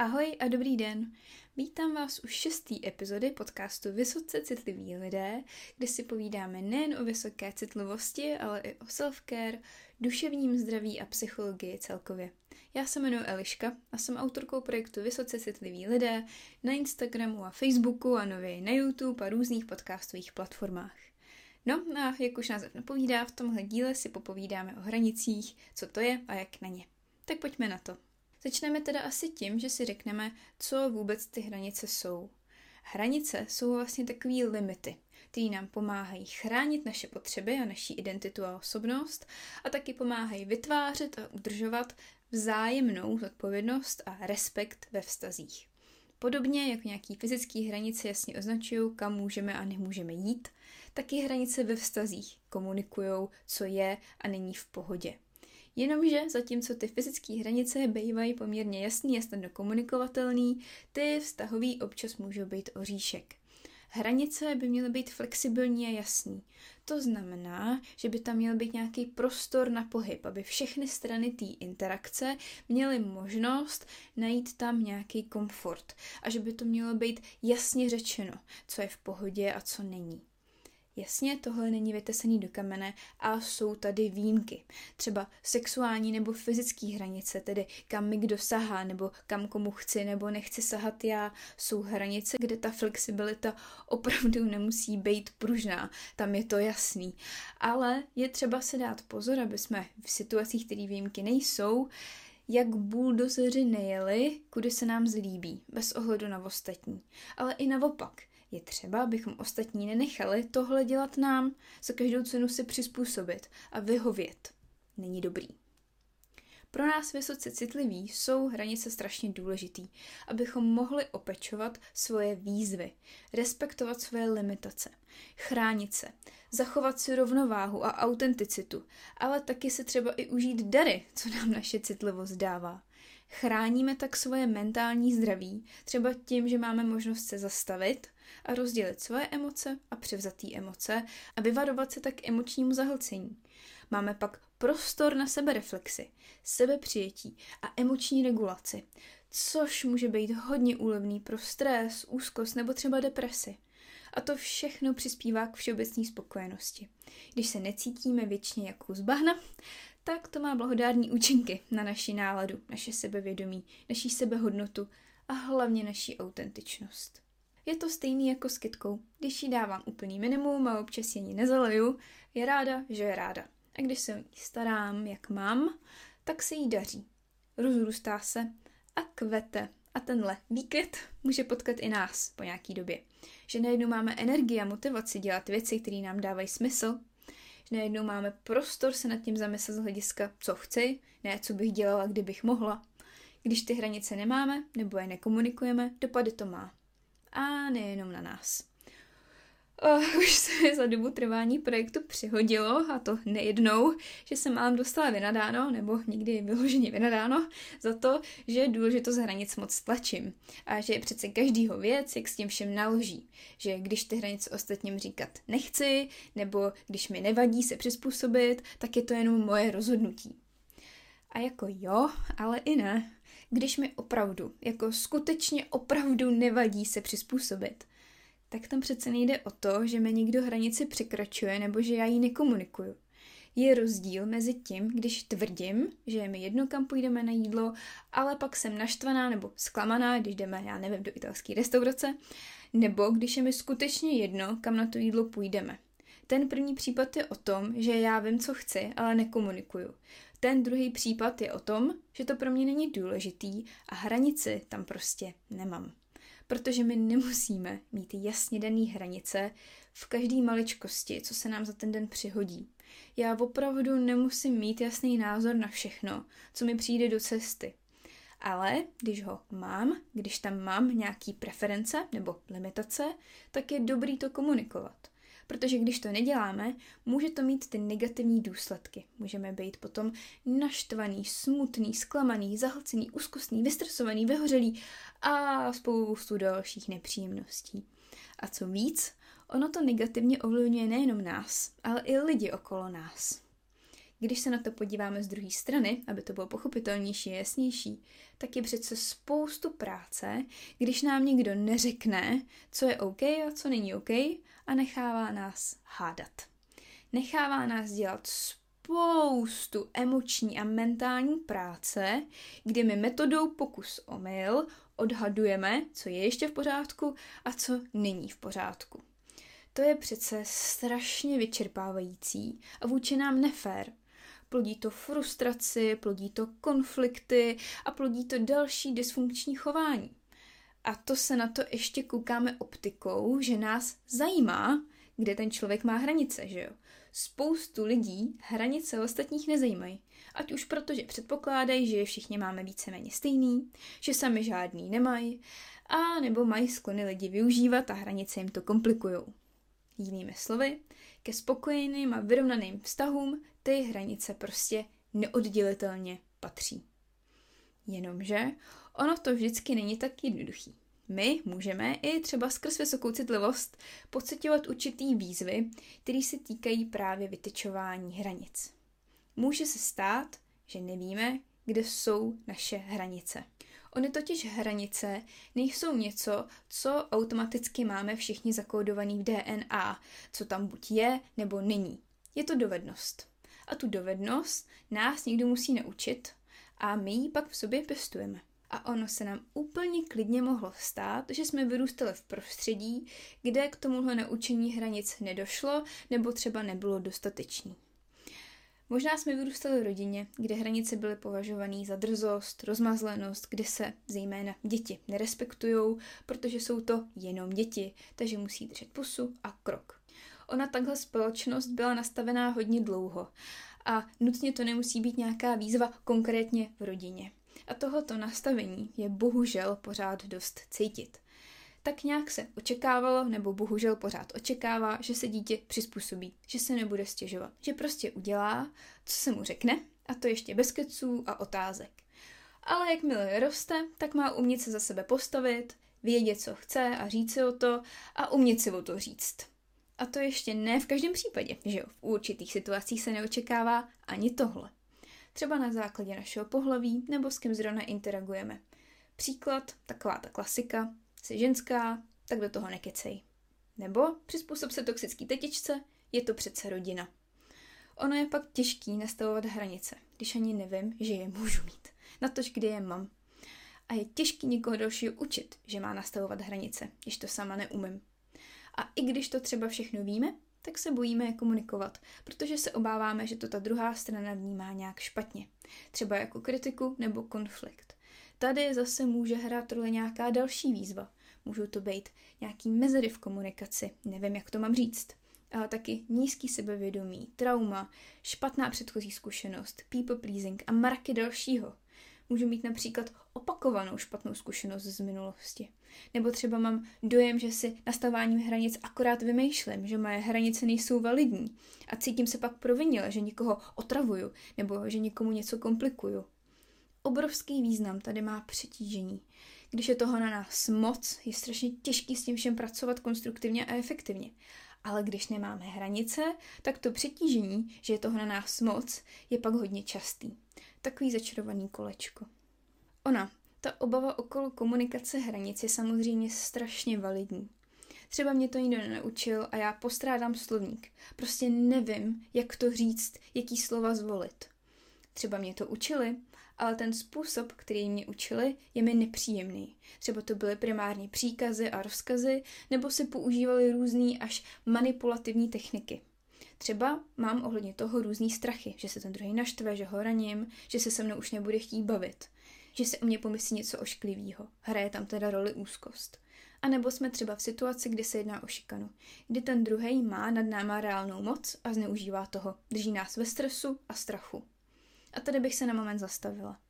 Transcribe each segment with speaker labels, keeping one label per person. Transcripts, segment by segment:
Speaker 1: Ahoj a dobrý den. Vítám vás u šesté epizody podcastu Vysoce citliví lidé, kde si povídáme nejen o vysoké citlivosti, ale i o self-care, duševním zdraví a psychologii celkově. Já se jmenuji Eliška a jsem autorkou projektu Vysoce citliví lidé na Instagramu a Facebooku a nově na YouTube a různých podcastových platformách. No a jak už název napovídá, v tomhle díle si popovídáme o hranicích, co to je a jak na ně. Tak pojďme na to. Začneme teda asi tím, že si řekneme, co vůbec ty hranice jsou. Hranice jsou vlastně takové limity, které nám pomáhají chránit naše potřeby a naší identitu a osobnost a taky pomáhají vytvářet a udržovat vzájemnou zodpovědnost a respekt ve vztazích. Podobně jako nějaký fyzické hranice jasně označují, kam můžeme a nemůžeme jít, taky hranice ve vztazích komunikují, co je a není v pohodě. Jenomže zatímco ty fyzické hranice bývají poměrně jasný a snadno komunikovatelný, ty vztahový občas můžou být oříšek. Hranice by měly být flexibilní a jasný. To znamená, že by tam měl být nějaký prostor na pohyb, aby všechny strany té interakce měly možnost najít tam nějaký komfort a že by to mělo být jasně řečeno, co je v pohodě a co není. Jasně, tohle není vytesaný do kamene a jsou tady výjimky. Třeba sexuální nebo fyzické hranice, tedy kam mi kdo sahá, nebo kam komu chci nebo nechci sahat já, jsou hranice, kde ta flexibilita opravdu nemusí být pružná. Tam je to jasný. Ale je třeba se dát pozor, aby jsme v situacích, které výjimky nejsou, jak buldozeři nejeli, kudy se nám zlíbí, bez ohledu na ostatní. Ale i naopak, je třeba, abychom ostatní nenechali tohle dělat nám, za každou cenu si přizpůsobit a vyhovět. Není dobrý. Pro nás vysoce citliví jsou hranice strašně důležitý, abychom mohli opečovat svoje výzvy, respektovat svoje limitace, chránit se, zachovat si rovnováhu a autenticitu, ale taky se třeba i užít dary, co nám naše citlivost dává. Chráníme tak svoje mentální zdraví, třeba tím, že máme možnost se zastavit a rozdělit svoje emoce a převzatý emoce a vyvarovat se tak emočnímu zahlcení. Máme pak prostor na sebereflexi, sebepřijetí a emoční regulaci, což může být hodně úlevný pro stres, úzkost nebo třeba depresi. A to všechno přispívá k všeobecné spokojenosti. Když se necítíme věčně jako z bahna, tak to má blahodární účinky na naši náladu, naše sebevědomí, naší sebehodnotu a hlavně naší autentičnost. Je to stejný jako s kytkou. Když jí dávám úplný minimum a občas ji nezaleju, je ráda, že je ráda. A když se o ní starám, jak mám, tak se jí daří. Rozrůstá se a kvete. A tenhle výkvět může potkat i nás po nějaký době. Že najednou máme energii a motivaci dělat věci, které nám dávají smysl, že najednou máme prostor se nad tím zamyslet z hlediska, co chci, ne co bych dělala, kdybych mohla. Když ty hranice nemáme nebo je nekomunikujeme, dopady to má. A nejenom na nás. Uh, už se za dobu trvání projektu přihodilo, a to nejednou, že se mám dostala vynadáno, nebo někdy vyloženě vynadáno, za to, že důležitost hranic moc tlačím. A že je přece každýho věc, jak s tím všem naloží. Že když ty hranice ostatním říkat nechci, nebo když mi nevadí se přizpůsobit, tak je to jenom moje rozhodnutí. A jako jo, ale i ne. Když mi opravdu, jako skutečně opravdu nevadí se přizpůsobit, tak tam přece nejde o to, že mi někdo hranici překračuje nebo že já ji nekomunikuju. Je rozdíl mezi tím, když tvrdím, že je mi jedno, kam půjdeme na jídlo, ale pak jsem naštvaná nebo zklamaná, když jdeme, já nevím, do italské restaurace, nebo když je mi skutečně jedno, kam na to jídlo půjdeme. Ten první případ je o tom, že já vím, co chci, ale nekomunikuju. Ten druhý případ je o tom, že to pro mě není důležitý a hranici tam prostě nemám protože my nemusíme mít jasně dané hranice v každé maličkosti, co se nám za ten den přihodí. Já opravdu nemusím mít jasný názor na všechno, co mi přijde do cesty. Ale když ho mám, když tam mám nějaký preference nebo limitace, tak je dobrý to komunikovat. Protože když to neděláme, může to mít ty negativní důsledky. Můžeme být potom naštvaný, smutný, zklamaný, zahlcený, úzkostný, vystresovaný, vyhořelý a spoustu dalších nepříjemností. A co víc, ono to negativně ovlivňuje nejenom nás, ale i lidi okolo nás. Když se na to podíváme z druhé strany, aby to bylo pochopitelnější a jasnější, tak je přece spoustu práce, když nám někdo neřekne, co je OK a co není OK a nechává nás hádat. Nechává nás dělat spoustu emoční a mentální práce, kdy my metodou pokus omyl odhadujeme, co je ještě v pořádku a co není v pořádku. To je přece strašně vyčerpávající a vůči nám nefér. Plodí to frustraci, plodí to konflikty a plodí to další dysfunkční chování. A to se na to ještě koukáme optikou, že nás zajímá, kde ten člověk má hranice, že jo? Spoustu lidí hranice ostatních nezajímají. Ať už proto, že předpokládají, že je všichni máme víceméně stejný, že sami žádný nemají, a nebo mají sklony lidi využívat a hranice jim to komplikují. Jinými slovy, ke spokojeným a vyrovnaným vztahům ty hranice prostě neoddělitelně patří. Jenomže ono to vždycky není tak jednoduchý. My můžeme i třeba skrz vysokou citlivost pocitovat určitý výzvy, které se týkají právě vytyčování hranic. Může se stát, že nevíme, kde jsou naše hranice. Ony totiž hranice nejsou něco, co automaticky máme všichni zakódovaný v DNA, co tam buď je nebo není. Je to dovednost. A tu dovednost nás někdo musí naučit a my ji pak v sobě pěstujeme. A ono se nám úplně klidně mohlo stát, že jsme vyrůstali v prostředí, kde k tomuhle naučení hranic nedošlo nebo třeba nebylo dostatečný. Možná jsme vyrůstali v rodině, kde hranice byly považované za drzost, rozmazlenost, kde se zejména děti nerespektují, protože jsou to jenom děti, takže musí držet pusu a krok. Ona takhle společnost byla nastavená hodně dlouho a nutně to nemusí být nějaká výzva konkrétně v rodině. A tohoto nastavení je bohužel pořád dost cítit tak nějak se očekávalo, nebo bohužel pořád očekává, že se dítě přizpůsobí, že se nebude stěžovat, že prostě udělá, co se mu řekne, a to ještě bez keců a otázek. Ale jakmile roste, tak má umět se za sebe postavit, vědět, co chce a říct si o to a umět si o to říct. A to ještě ne v každém případě, že v určitých situacích se neočekává ani tohle. Třeba na základě našeho pohlaví nebo s kým zrovna interagujeme. Příklad, taková ta klasika, Jsi ženská, tak do toho nekecej. Nebo přizpůsob se toxický tetičce, je to přece rodina. Ono je pak těžký nastavovat hranice, když ani nevím, že je můžu mít. Na tož, kde je mám. A je těžký někoho dalšího učit, že má nastavovat hranice, když to sama neumím. A i když to třeba všechno víme, tak se bojíme je komunikovat, protože se obáváme, že to ta druhá strana vnímá nějak špatně. Třeba jako kritiku nebo konflikt. Tady zase může hrát roli nějaká další výzva. Můžou to být nějaký mezery v komunikaci, nevím, jak to mám říct. Ale taky nízký sebevědomí, trauma, špatná předchozí zkušenost, people pleasing a marky dalšího. Můžu mít například opakovanou špatnou zkušenost z minulosti. Nebo třeba mám dojem, že si nastaváním hranic akorát vymýšlím, že moje hranice nejsou validní a cítím se pak provinile, že někoho otravuju nebo že někomu něco komplikuju. Obrovský význam tady má přetížení. Když je toho na nás moc, je strašně těžký s tím všem pracovat konstruktivně a efektivně. Ale když nemáme hranice, tak to přetížení, že je toho na nás moc, je pak hodně častý. Takový začarovaný kolečko. Ona, ta obava okolo komunikace hranic je samozřejmě strašně validní. Třeba mě to nikdo nenaučil a já postrádám slovník. Prostě nevím, jak to říct, jaký slova zvolit. Třeba mě to učili, ale ten způsob, který mě učili, je mi nepříjemný. Třeba to byly primární příkazy a rozkazy, nebo se používaly různé až manipulativní techniky. Třeba mám ohledně toho různý strachy, že se ten druhý naštve, že ho raním, že se se mnou už nebude chtít bavit, že se o mě pomyslí něco ošklivého. Hraje tam teda roli úzkost. A nebo jsme třeba v situaci, kdy se jedná o šikanu, kdy ten druhý má nad náma reálnou moc a zneužívá toho, drží nás ve stresu a strachu. A tady bych se na moment zastavila.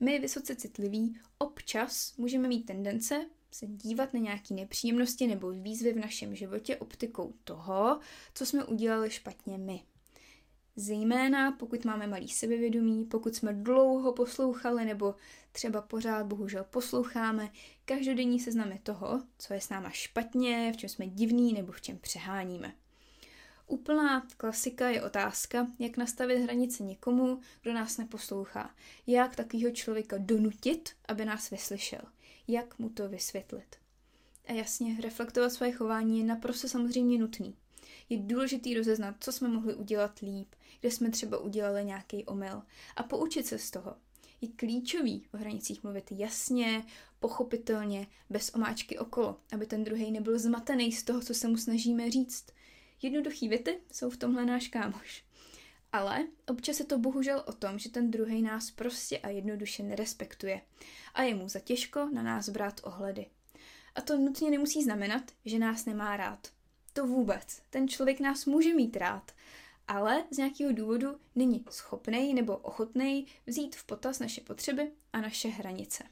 Speaker 1: My, vysoce citliví, občas můžeme mít tendence se dívat na nějaké nepříjemnosti nebo výzvy v našem životě optikou toho, co jsme udělali špatně my. Zejména pokud máme malý sebevědomí, pokud jsme dlouho poslouchali nebo třeba pořád bohužel posloucháme každodenní seznamy toho, co je s náma špatně, v čem jsme divní nebo v čem přeháníme. Úplná klasika je otázka, jak nastavit hranice někomu, kdo nás neposlouchá. Jak takového člověka donutit, aby nás vyslyšel. Jak mu to vysvětlit. A jasně, reflektovat své chování je naprosto samozřejmě nutný. Je důležitý rozeznat, co jsme mohli udělat líp, kde jsme třeba udělali nějaký omyl a poučit se z toho. Je klíčový o hranicích mluvit jasně, pochopitelně, bez omáčky okolo, aby ten druhý nebyl zmatený z toho, co se mu snažíme říct. Jednoduchý věty jsou v tomhle náš kámoš. Ale občas je to bohužel o tom, že ten druhý nás prostě a jednoduše nerespektuje a je mu za těžko na nás brát ohledy. A to nutně nemusí znamenat, že nás nemá rád. To vůbec. Ten člověk nás může mít rád, ale z nějakého důvodu není schopný nebo ochotný vzít v potaz naše potřeby a naše hranice.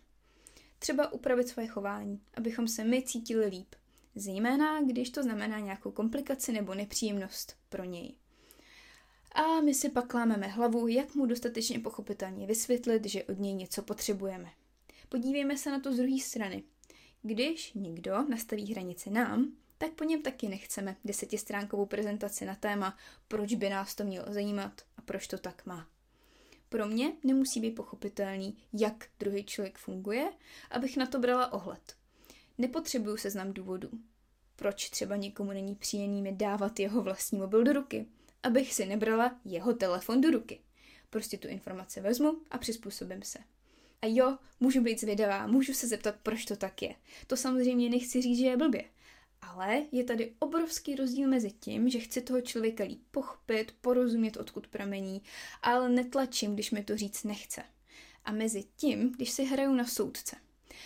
Speaker 1: Třeba upravit svoje chování, abychom se my cítili líp. Zejména, když to znamená nějakou komplikaci nebo nepříjemnost pro něj. A my si pak klámeme hlavu, jak mu dostatečně pochopitelně vysvětlit, že od něj něco potřebujeme. Podívejme se na to z druhé strany. Když někdo nastaví hranice nám, tak po něm taky nechceme desetistránkovou prezentaci na téma, proč by nás to mělo zajímat a proč to tak má. Pro mě nemusí být pochopitelný, jak druhý člověk funguje, abych na to brala ohled. Nepotřebuju seznam důvodů. Proč třeba někomu není příjemný mi dávat jeho vlastní mobil do ruky, abych si nebrala jeho telefon do ruky. Prostě tu informaci vezmu a přizpůsobím se. A jo, můžu být zvědavá, můžu se zeptat, proč to tak je. To samozřejmě nechci říct, že je blbě. Ale je tady obrovský rozdíl mezi tím, že chci toho člověka líp pochopit, porozumět, odkud pramení, ale netlačím, když mi to říct nechce. A mezi tím, když si hraju na soudce.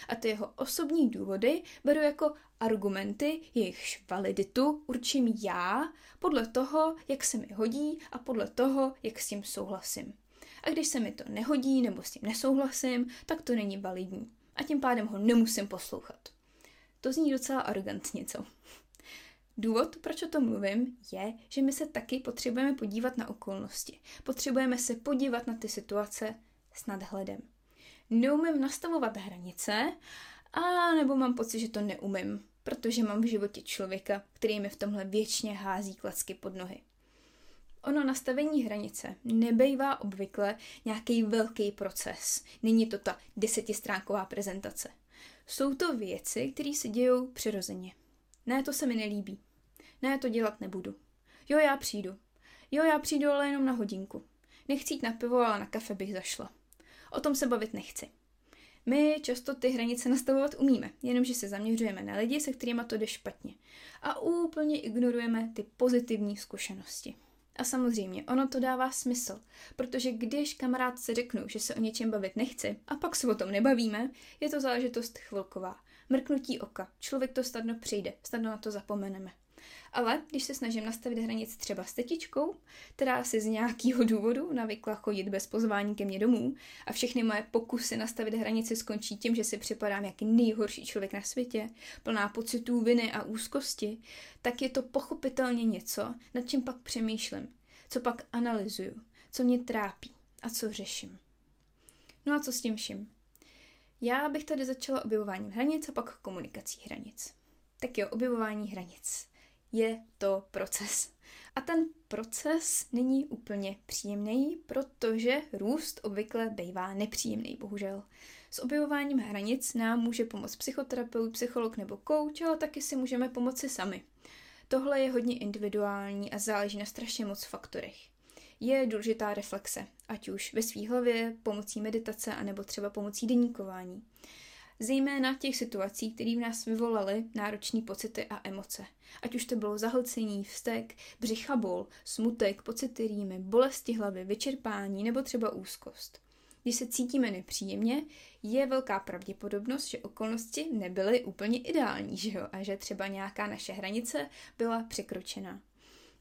Speaker 1: A ty jeho osobní důvody beru jako argumenty, jejichž validitu určím já podle toho, jak se mi hodí a podle toho, jak s tím souhlasím. A když se mi to nehodí nebo s tím nesouhlasím, tak to není validní. A tím pádem ho nemusím poslouchat. To zní docela arrogantně, co? Důvod, proč o tom mluvím, je, že my se taky potřebujeme podívat na okolnosti. Potřebujeme se podívat na ty situace s nadhledem. Neumím nastavovat hranice, a nebo mám pocit, že to neumím, protože mám v životě člověka, který mi v tomhle věčně hází klacky pod nohy. Ono nastavení hranice nebejvá obvykle nějaký velký proces. Není to ta desetistránková prezentace. Jsou to věci, které se dějou přirozeně. Ne, to se mi nelíbí. Ne, to dělat nebudu. Jo, já přijdu. Jo, já přijdu, ale jenom na hodinku. Nechci jít na pivo, ale na kafe bych zašla. O tom se bavit nechci. My často ty hranice nastavovat umíme, jenomže se zaměřujeme na lidi, se kterými to jde špatně. A úplně ignorujeme ty pozitivní zkušenosti. A samozřejmě, ono to dává smysl, protože když kamarádce řeknu, že se o něčem bavit nechci a pak se o tom nebavíme, je to záležitost chvilková. Mrknutí oka. Člověk to snadno přijde, snadno na to zapomeneme. Ale když se snažím nastavit hranic třeba s tetičkou, která si z nějakého důvodu navykla chodit bez pozvání ke mně domů a všechny moje pokusy nastavit hranice skončí tím, že si připadám jak nejhorší člověk na světě, plná pocitů viny a úzkosti, tak je to pochopitelně něco, nad čím pak přemýšlím, co pak analyzuju, co mě trápí a co řeším. No a co s tím vším? Já bych tady začala objevováním hranic a pak komunikací hranic. Tak jo, objevování hranic je to proces. A ten proces není úplně příjemný, protože růst obvykle bývá nepříjemný, bohužel. S objevováním hranic nám může pomoct psychoterapeut, psycholog nebo coach, ale taky si můžeme pomoci sami. Tohle je hodně individuální a záleží na strašně moc faktorech. Je důležitá reflexe, ať už ve svý hlavě, pomocí meditace, anebo třeba pomocí deníkování zejména těch situací, které v nás vyvolaly náročné pocity a emoce. Ať už to bylo zahlcení, vztek, břichabol, smutek, pocity rýmy, bolesti hlavy, vyčerpání nebo třeba úzkost. Když se cítíme nepříjemně, je velká pravděpodobnost, že okolnosti nebyly úplně ideální, že jo? A že třeba nějaká naše hranice byla překročena.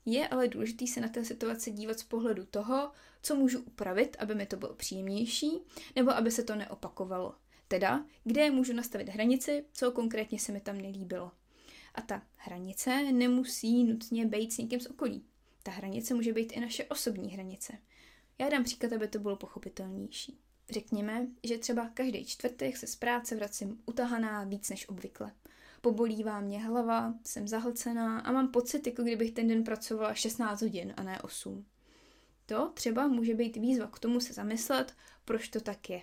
Speaker 1: Je ale důležité se na té situaci dívat z pohledu toho, co můžu upravit, aby mi to bylo příjemnější, nebo aby se to neopakovalo. Teda, kde můžu nastavit hranici, co konkrétně se mi tam nelíbilo. A ta hranice nemusí nutně být s někým z okolí. Ta hranice může být i naše osobní hranice. Já dám příklad, aby to bylo pochopitelnější. Řekněme, že třeba každý čtvrtek se z práce vracím utahaná víc než obvykle. pobolívá mě hlava, jsem zahlcená a mám pocit, jako kdybych ten den pracovala 16 hodin a ne 8. To třeba může být výzva k tomu se zamyslet, proč to tak je.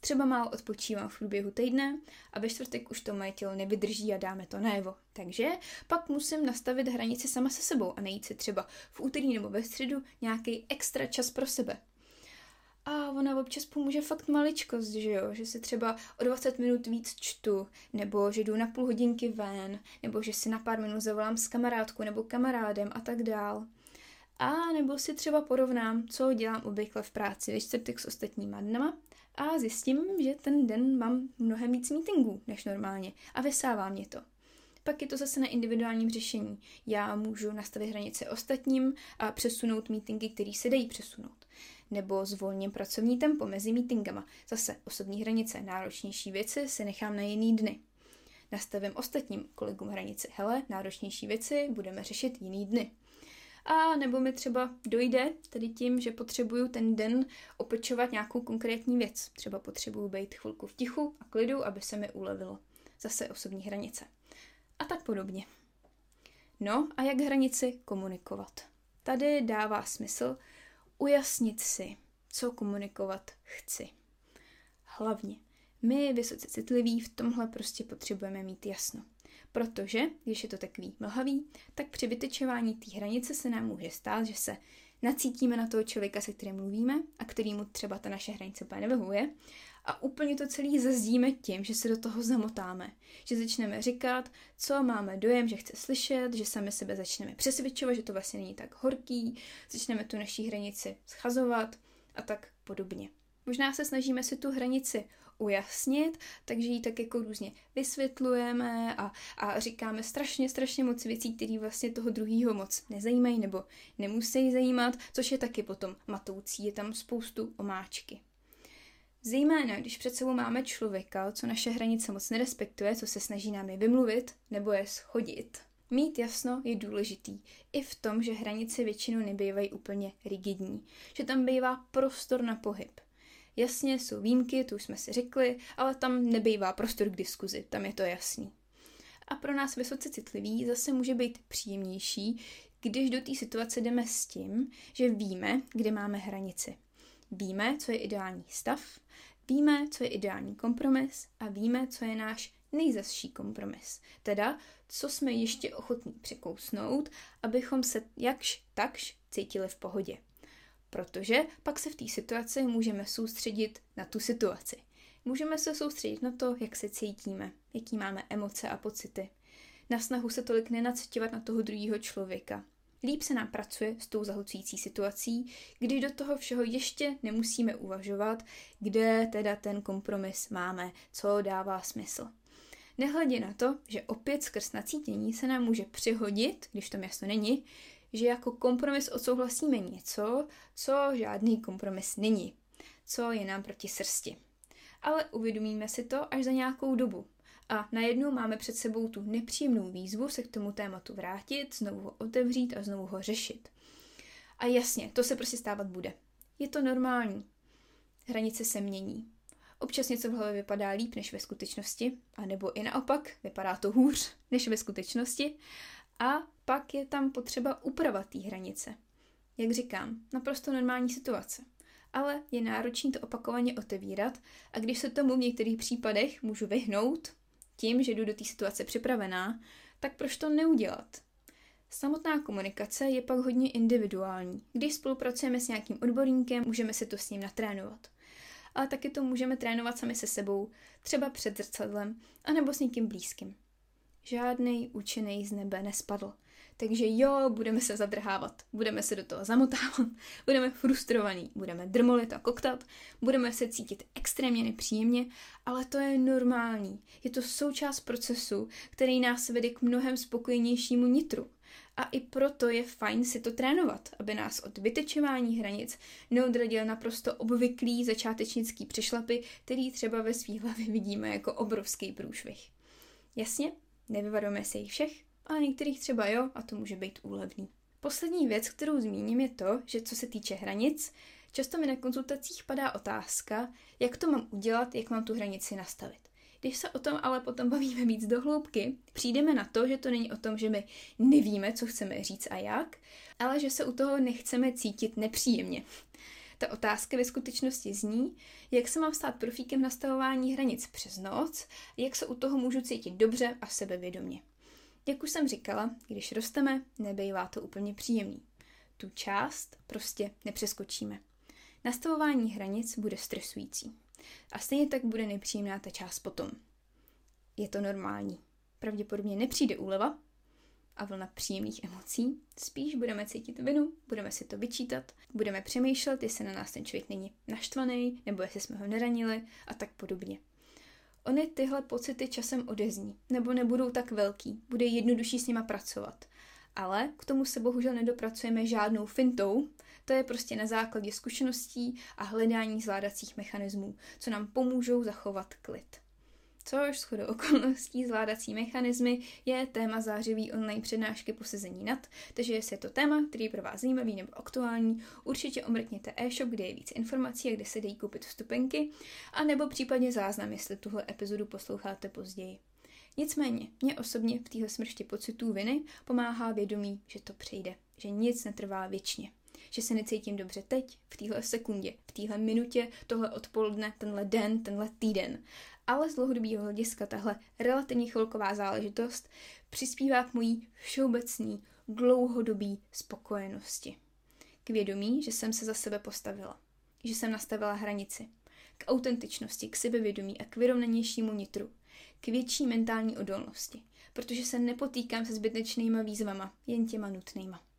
Speaker 1: Třeba málo odpočívám v průběhu týdne a ve čtvrtek už to moje tělo nevydrží a dáme to najevo. Takže pak musím nastavit hranici sama se sebou a najít si třeba v úterý nebo ve středu nějaký extra čas pro sebe. A ona občas pomůže fakt maličkost, že jo, že si třeba o 20 minut víc čtu, nebo že jdu na půl hodinky ven, nebo že si na pár minut zavolám s kamarádkou nebo kamarádem a tak dál. A nebo si třeba porovnám, co dělám obvykle v práci ve čtvrtek s ostatníma dnama a zjistím, že ten den mám mnohem víc meetingů než normálně a vysává mě to. Pak je to zase na individuálním řešení. Já můžu nastavit hranice ostatním a přesunout meetingy, které se dají přesunout. Nebo zvolním pracovní tempo mezi meetingama. Zase osobní hranice, náročnější věci se nechám na jiný dny. Nastavím ostatním kolegům hranici. Hele, náročnější věci budeme řešit jiný dny. A nebo mi třeba dojde tedy tím, že potřebuju ten den opečovat nějakou konkrétní věc. Třeba potřebuju být chvilku v tichu a klidu, aby se mi ulevilo. Zase osobní hranice. A tak podobně. No a jak hranici komunikovat? Tady dává smysl ujasnit si, co komunikovat chci. Hlavně, my vysoce citliví v tomhle prostě potřebujeme mít jasno. Protože, když je to takový mlhavý, tak při vytečování té hranice se nám může stát, že se nacítíme na toho člověka, se kterým mluvíme a kterýmu třeba ta naše hranice úplně nevyhovuje a úplně to celý zazdíme tím, že se do toho zamotáme. Že začneme říkat, co máme dojem, že chce slyšet, že sami sebe začneme přesvědčovat, že to vlastně není tak horký, začneme tu naší hranici schazovat a tak podobně. Možná se snažíme si tu hranici ujasnit, takže ji tak jako různě vysvětlujeme a, a říkáme strašně, strašně moc věcí, které vlastně toho druhého moc nezajímají nebo nemusí zajímat, což je taky potom matoucí, je tam spoustu omáčky. Zejména, když před sebou máme člověka, co naše hranice moc nerespektuje, co se snaží nám je vymluvit nebo je schodit. Mít jasno je důležitý. I v tom, že hranice většinou nebývají úplně rigidní. Že tam bývá prostor na pohyb. Jasně, jsou výjimky, to už jsme si řekli, ale tam nebývá prostor k diskuzi, tam je to jasný. A pro nás vysoce citlivý zase může být příjemnější, když do té situace jdeme s tím, že víme, kde máme hranici. Víme, co je ideální stav, víme, co je ideální kompromis a víme, co je náš nejzasší kompromis. Teda, co jsme ještě ochotní překousnout, abychom se jakž takž cítili v pohodě protože pak se v té situaci můžeme soustředit na tu situaci. Můžeme se soustředit na to, jak se cítíme, jaký máme emoce a pocity. Na snahu se tolik nenacitovat na toho druhého člověka. Líp se nám pracuje s tou zahlcující situací, když do toho všeho ještě nemusíme uvažovat, kde teda ten kompromis máme, co dává smysl. Nehledě na to, že opět skrz nacítění se nám může přihodit, když to jasno není, že jako kompromis odsouhlasíme něco, co žádný kompromis není, co je nám proti srsti. Ale uvědomíme si to až za nějakou dobu. A najednou máme před sebou tu nepříjemnou výzvu se k tomu tématu vrátit, znovu ho otevřít a znovu ho řešit. A jasně, to se prostě stávat bude. Je to normální. Hranice se mění. Občas něco v hlavě vypadá líp než ve skutečnosti, anebo i naopak, vypadá to hůř než ve skutečnosti. A pak je tam potřeba upravat té hranice. Jak říkám, naprosto normální situace. Ale je náročné to opakovaně otevírat a když se tomu v některých případech můžu vyhnout tím, že jdu do té situace připravená, tak proč to neudělat? Samotná komunikace je pak hodně individuální. Když spolupracujeme s nějakým odborníkem, můžeme si to s ním natrénovat. Ale taky to můžeme trénovat sami se sebou, třeba před zrcadlem, anebo s někým blízkým. Žádný učený z nebe nespadl. Takže jo, budeme se zadrhávat, budeme se do toho zamotávat, budeme frustrovaní, budeme drmolit a koktat, budeme se cítit extrémně nepříjemně, ale to je normální. Je to součást procesu, který nás vede k mnohem spokojenějšímu nitru. A i proto je fajn si to trénovat, aby nás od vytečování hranic neodradil naprosto obvyklý začátečnický přešlapy, který třeba ve svých hlavě vidíme jako obrovský průšvih. Jasně, nevyvarujeme se jich všech, ale některých třeba jo a to může být úlevný. Poslední věc, kterou zmíním, je to, že co se týče hranic, často mi na konzultacích padá otázka, jak to mám udělat, jak mám tu hranici nastavit. Když se o tom ale potom bavíme víc do hloubky, přijdeme na to, že to není o tom, že my nevíme, co chceme říct a jak, ale že se u toho nechceme cítit nepříjemně. Ta otázka ve skutečnosti zní, jak se mám stát profíkem nastavování hranic přes noc, jak se u toho můžu cítit dobře a sebevědomě. Jak už jsem říkala, když rosteme, nebejvá to úplně příjemný. Tu část prostě nepřeskočíme. Nastavování hranic bude stresující. A stejně tak bude nepříjemná ta část potom. Je to normální. Pravděpodobně nepřijde úleva a vlna příjemných emocí. Spíš budeme cítit vinu, budeme si to vyčítat, budeme přemýšlet, jestli na nás ten člověk není naštvaný, nebo jestli jsme ho neranili a tak podobně. Ony tyhle pocity časem odezní, nebo nebudou tak velký, bude jednodušší s nima pracovat. Ale k tomu se bohužel nedopracujeme žádnou fintou, to je prostě na základě zkušeností a hledání zvládacích mechanismů, co nám pomůžou zachovat klid. Což shodou okolností zvládací mechanismy je téma zářivý online přednášky posezení nad, takže jestli je to téma, který je pro vás zajímavý nebo aktuální, určitě omrkněte e-shop, kde je víc informací a kde se dají koupit vstupenky, a nebo případně záznam, jestli tuhle epizodu posloucháte později. Nicméně, mě osobně v téhle smršti pocitů viny pomáhá vědomí, že to přejde, že nic netrvá věčně že se necítím dobře teď, v téhle sekundě, v téhle minutě, tohle odpoledne, tenhle den, tenhle týden. Ale z dlouhodobého hlediska tahle relativně chvilková záležitost přispívá k mojí všeobecný dlouhodobý spokojenosti. K vědomí, že jsem se za sebe postavila, že jsem nastavila hranici, k autentičnosti, k sebevědomí a k vyrovnanějšímu nitru, k větší mentální odolnosti, protože se nepotýkám se zbytečnýma výzvama, jen těma nutnýma.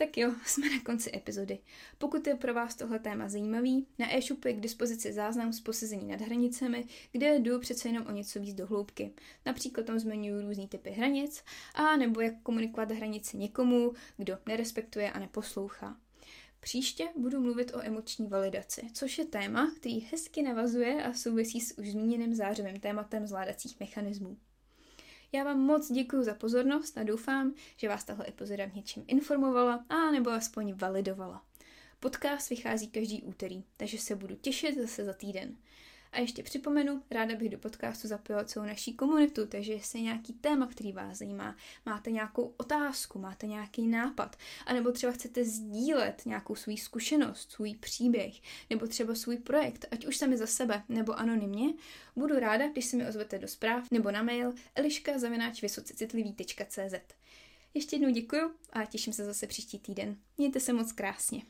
Speaker 1: Tak jo, jsme na konci epizody. Pokud je pro vás tohle téma zajímavý, na e-shopu je k dispozici záznam z posezení nad hranicemi, kde jdu přece jenom o něco víc do hloubky. Například tam zmiňuji různý typy hranic, a nebo jak komunikovat hranice někomu, kdo nerespektuje a neposlouchá. Příště budu mluvit o emoční validaci, což je téma, který hezky navazuje a souvisí s už zmíněným zářivým tématem zvládacích mechanismů. Já vám moc děkuji za pozornost a doufám, že vás tahle epizoda v něčem informovala a nebo aspoň validovala. Podcast vychází každý úterý, takže se budu těšit zase za týden. A ještě připomenu, ráda bych do podcastu zapojila celou naší komunitu, takže jestli je nějaký téma, který vás zajímá, máte nějakou otázku, máte nějaký nápad, anebo třeba chcete sdílet nějakou svou zkušenost, svůj příběh, nebo třeba svůj projekt, ať už sami za sebe, nebo anonymně, budu ráda, když se mi ozvete do zpráv nebo na mail eliška.vysocecitlivý.cz Ještě jednou děkuju a těším se zase příští týden. Mějte se moc krásně.